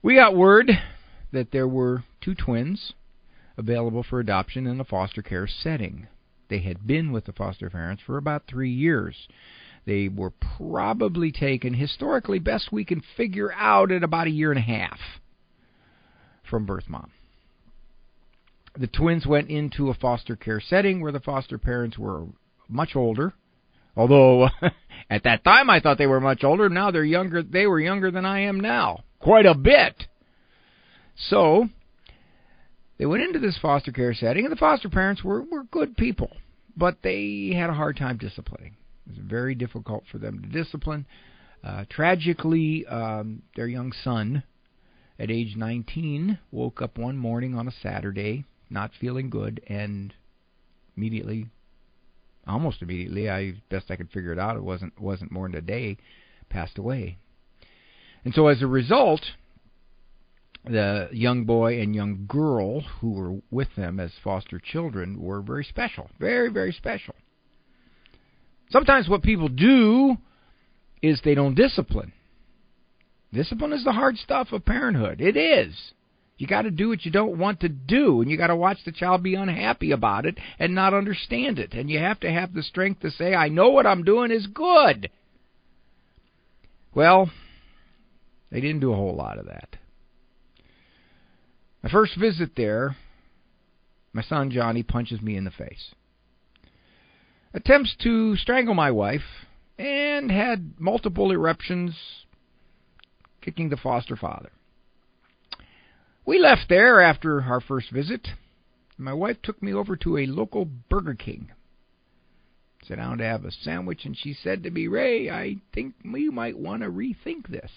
We got word that there were two twins available for adoption in a foster care setting. They had been with the foster parents for about three years. They were probably taken, historically, best we can figure out, at about a year and a half from birth mom. The twins went into a foster care setting where the foster parents were much older. Although at that time I thought they were much older, now they're younger. They were younger than I am now, quite a bit. So they went into this foster care setting, and the foster parents were were good people, but they had a hard time disciplining. It was very difficult for them to discipline. Uh, tragically, um, their young son, at age 19, woke up one morning on a Saturday not feeling good, and immediately, almost immediately, I best I could figure it out, it wasn't wasn't more than a day, passed away. And so as a result, the young boy and young girl who were with them as foster children were very special, very very special. Sometimes what people do is they don't discipline. Discipline is the hard stuff of parenthood. It is. You got to do what you don't want to do, and you got to watch the child be unhappy about it and not understand it. And you have to have the strength to say, I know what I'm doing is good. Well, they didn't do a whole lot of that. My first visit there, my son Johnny punches me in the face. Attempts to strangle my wife and had multiple eruptions kicking the foster father. We left there after our first visit. My wife took me over to a local Burger King. Sat down to have a sandwich, and she said to me, Ray, I think we might want to rethink this.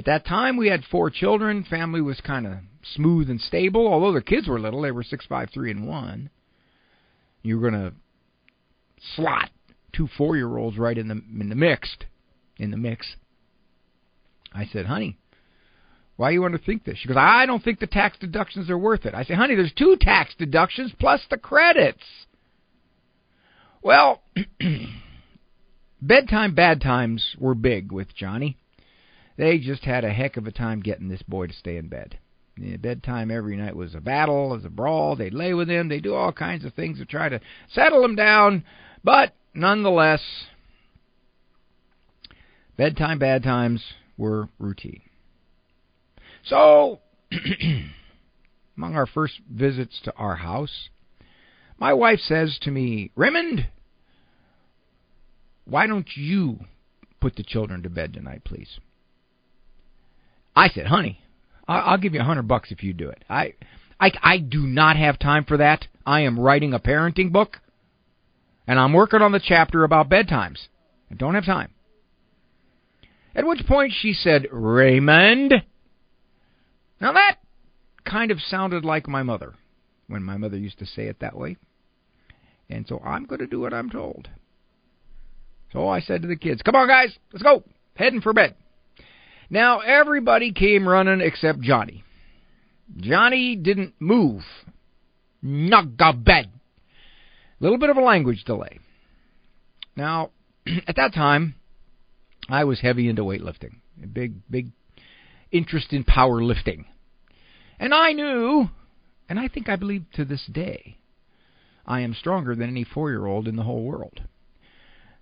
At that time, we had four children. Family was kind of smooth and stable, although the kids were little. They were six, five, three, and one. You were going to slot two four-year-olds right in the in the mixed in the mix. I said, honey, why you want to think this? She goes, I don't think the tax deductions are worth it. I say, honey, there's two tax deductions plus the credits. Well, bedtime bad times were big with Johnny. They just had a heck of a time getting this boy to stay in bed. Bedtime every night was a battle, was a brawl. They'd lay with him. They'd do all kinds of things to try to settle him down. But nonetheless, bedtime bad times were routine. So, among our first visits to our house, my wife says to me, Raymond, why don't you put the children to bed tonight, please? I said, honey, I'll give you a hundred bucks if you do it. I, I, I do not have time for that. I am writing a parenting book, and I'm working on the chapter about bedtimes. I don't have time. At which point she said, Raymond, now that kind of sounded like my mother when my mother used to say it that way. And so I'm going to do what I'm told. So I said to the kids, Come on, guys, let's go. Heading for bed. Now everybody came running except Johnny. Johnny didn't move. Nugga bed. A little bit of a language delay. Now, at that time, I was heavy into weightlifting. A big, big interest in powerlifting. And I knew, and I think I believe to this day, I am stronger than any four year old in the whole world.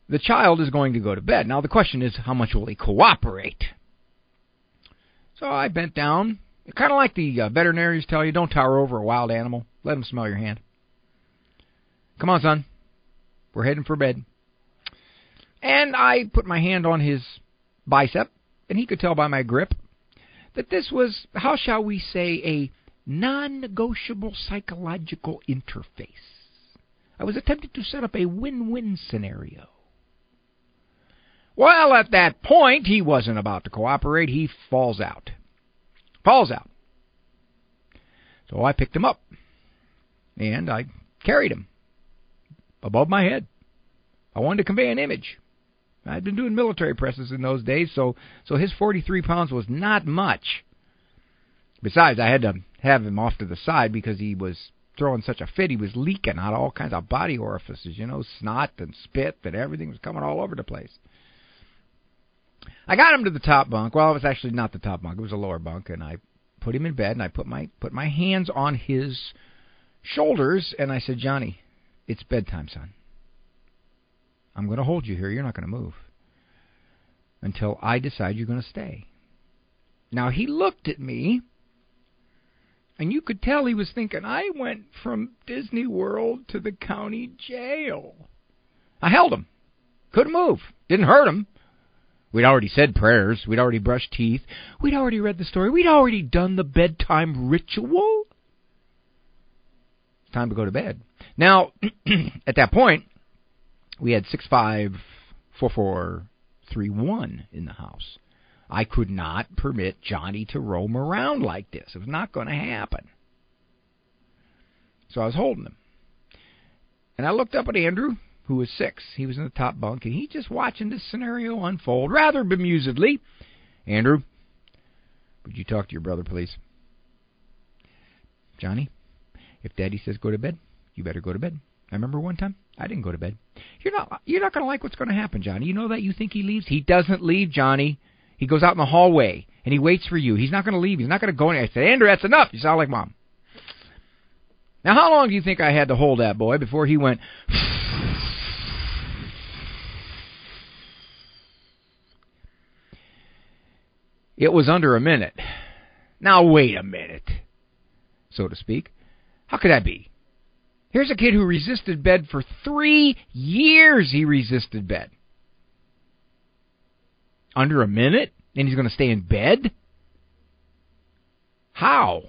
The child is going to go to bed. Now, the question is, how much will he cooperate? So I bent down, kind of like the uh, veterinarians tell you don't tower over a wild animal, let him smell your hand. Come on, son. We're heading for bed. And I put my hand on his bicep, and he could tell by my grip that this was, how shall we say, a non negotiable psychological interface. I was attempting to set up a win win scenario. Well, at that point, he wasn't about to cooperate. He falls out. Falls out. So I picked him up. And I carried him above my head. I wanted to convey an image. I'd been doing military presses in those days, so so his 43 pounds was not much. Besides, I had to have him off to the side because he was throwing such a fit. He was leaking out all kinds of body orifices, you know, snot and spit and everything was coming all over the place. I got him to the top bunk. Well, it was actually not the top bunk; it was a lower bunk, and I put him in bed, and I put my put my hands on his shoulders, and I said, Johnny, it's bedtime, son. I'm going to hold you here. You're not going to move until I decide you're going to stay. Now he looked at me, and you could tell he was thinking, I went from Disney World to the county jail. I held him. Couldn't move. Didn't hurt him. We'd already said prayers. We'd already brushed teeth. We'd already read the story. We'd already done the bedtime ritual. It's time to go to bed. Now, at that point, we had six five four four three one in the house. I could not permit Johnny to roam around like this. It was not going to happen. So I was holding him. And I looked up at Andrew, who was six. He was in the top bunk, and he just watching this scenario unfold rather bemusedly. Andrew, would you talk to your brother, please? Johnny, if Daddy says go to bed, you better go to bed. I remember one time I didn't go to bed. You're not you're not going to like what's going to happen, Johnny. You know that you think he leaves. He doesn't leave, Johnny. He goes out in the hallway and he waits for you. He's not going to leave. He's not going to go anywhere. I said, Andrew, that's enough. You sound like mom. Now, how long do you think I had to hold that boy before he went? It was under a minute. Now, wait a minute, so to speak. How could that be? Here's a kid who resisted bed for three years. He resisted bed. Under a minute? And he's going to stay in bed? How?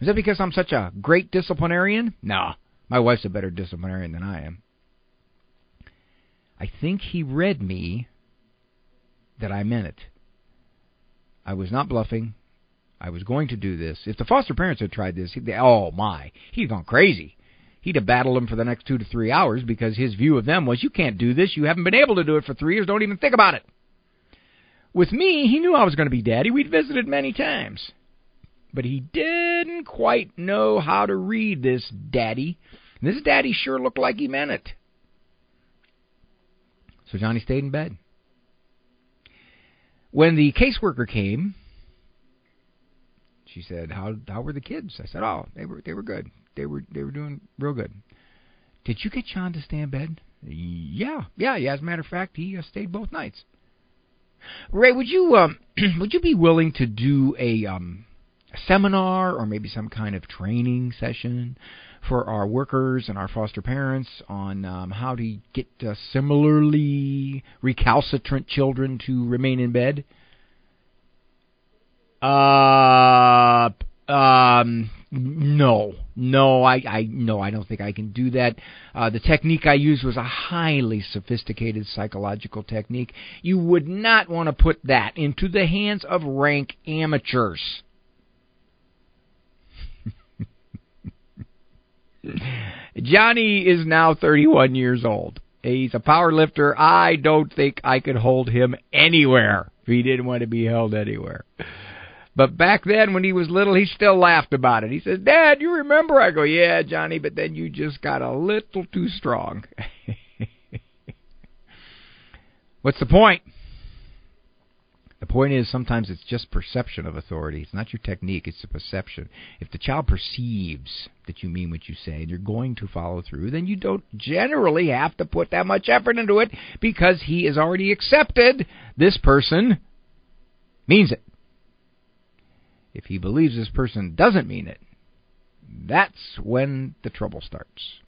Is that because I'm such a great disciplinarian? No. My wife's a better disciplinarian than I am. I think he read me that I meant it. I was not bluffing. I was going to do this. If the foster parents had tried this, oh my, he'd gone crazy. He'd have battled them for the next two to three hours because his view of them was, you can't do this. You haven't been able to do it for three years. Don't even think about it. With me, he knew I was going to be daddy. We'd visited many times. But he didn't quite know how to read this daddy. And this daddy sure looked like he meant it. So Johnny stayed in bed. When the caseworker came, she said, "How how were the kids?" I said, "Oh, they were they were good. They were they were doing real good." Did you get John to stay in bed? Yeah, yeah, yeah. As a matter of fact, he uh, stayed both nights. Ray, would you um would you be willing to do a um a seminar or maybe some kind of training session for our workers and our foster parents on um, how to get uh, similarly recalcitrant children to remain in bed? Uh, um, no, no, I, I, no, I don't think I can do that. Uh, the technique I used was a highly sophisticated psychological technique. You would not want to put that into the hands of rank amateurs. Johnny is now 31 years old. He's a power lifter. I don't think I could hold him anywhere if he didn't want to be held anywhere. But back then, when he was little, he still laughed about it. He says, Dad, you remember? I go, Yeah, Johnny, but then you just got a little too strong. What's the point? The point is sometimes it's just perception of authority. It's not your technique, it's the perception. If the child perceives that you mean what you say and you're going to follow through, then you don't generally have to put that much effort into it because he has already accepted this person means it. If he believes this person doesn't mean it, that's when the trouble starts.